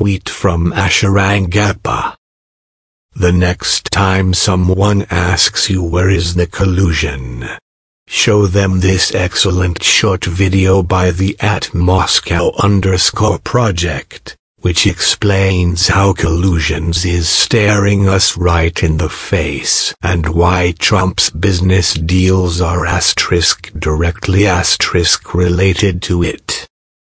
tweet from Asha Rangappa. The next time someone asks you where is the collusion, show them this excellent short video by the at Moscow underscore project, which explains how collusions is staring us right in the face and why Trump's business deals are asterisk directly asterisk related to it.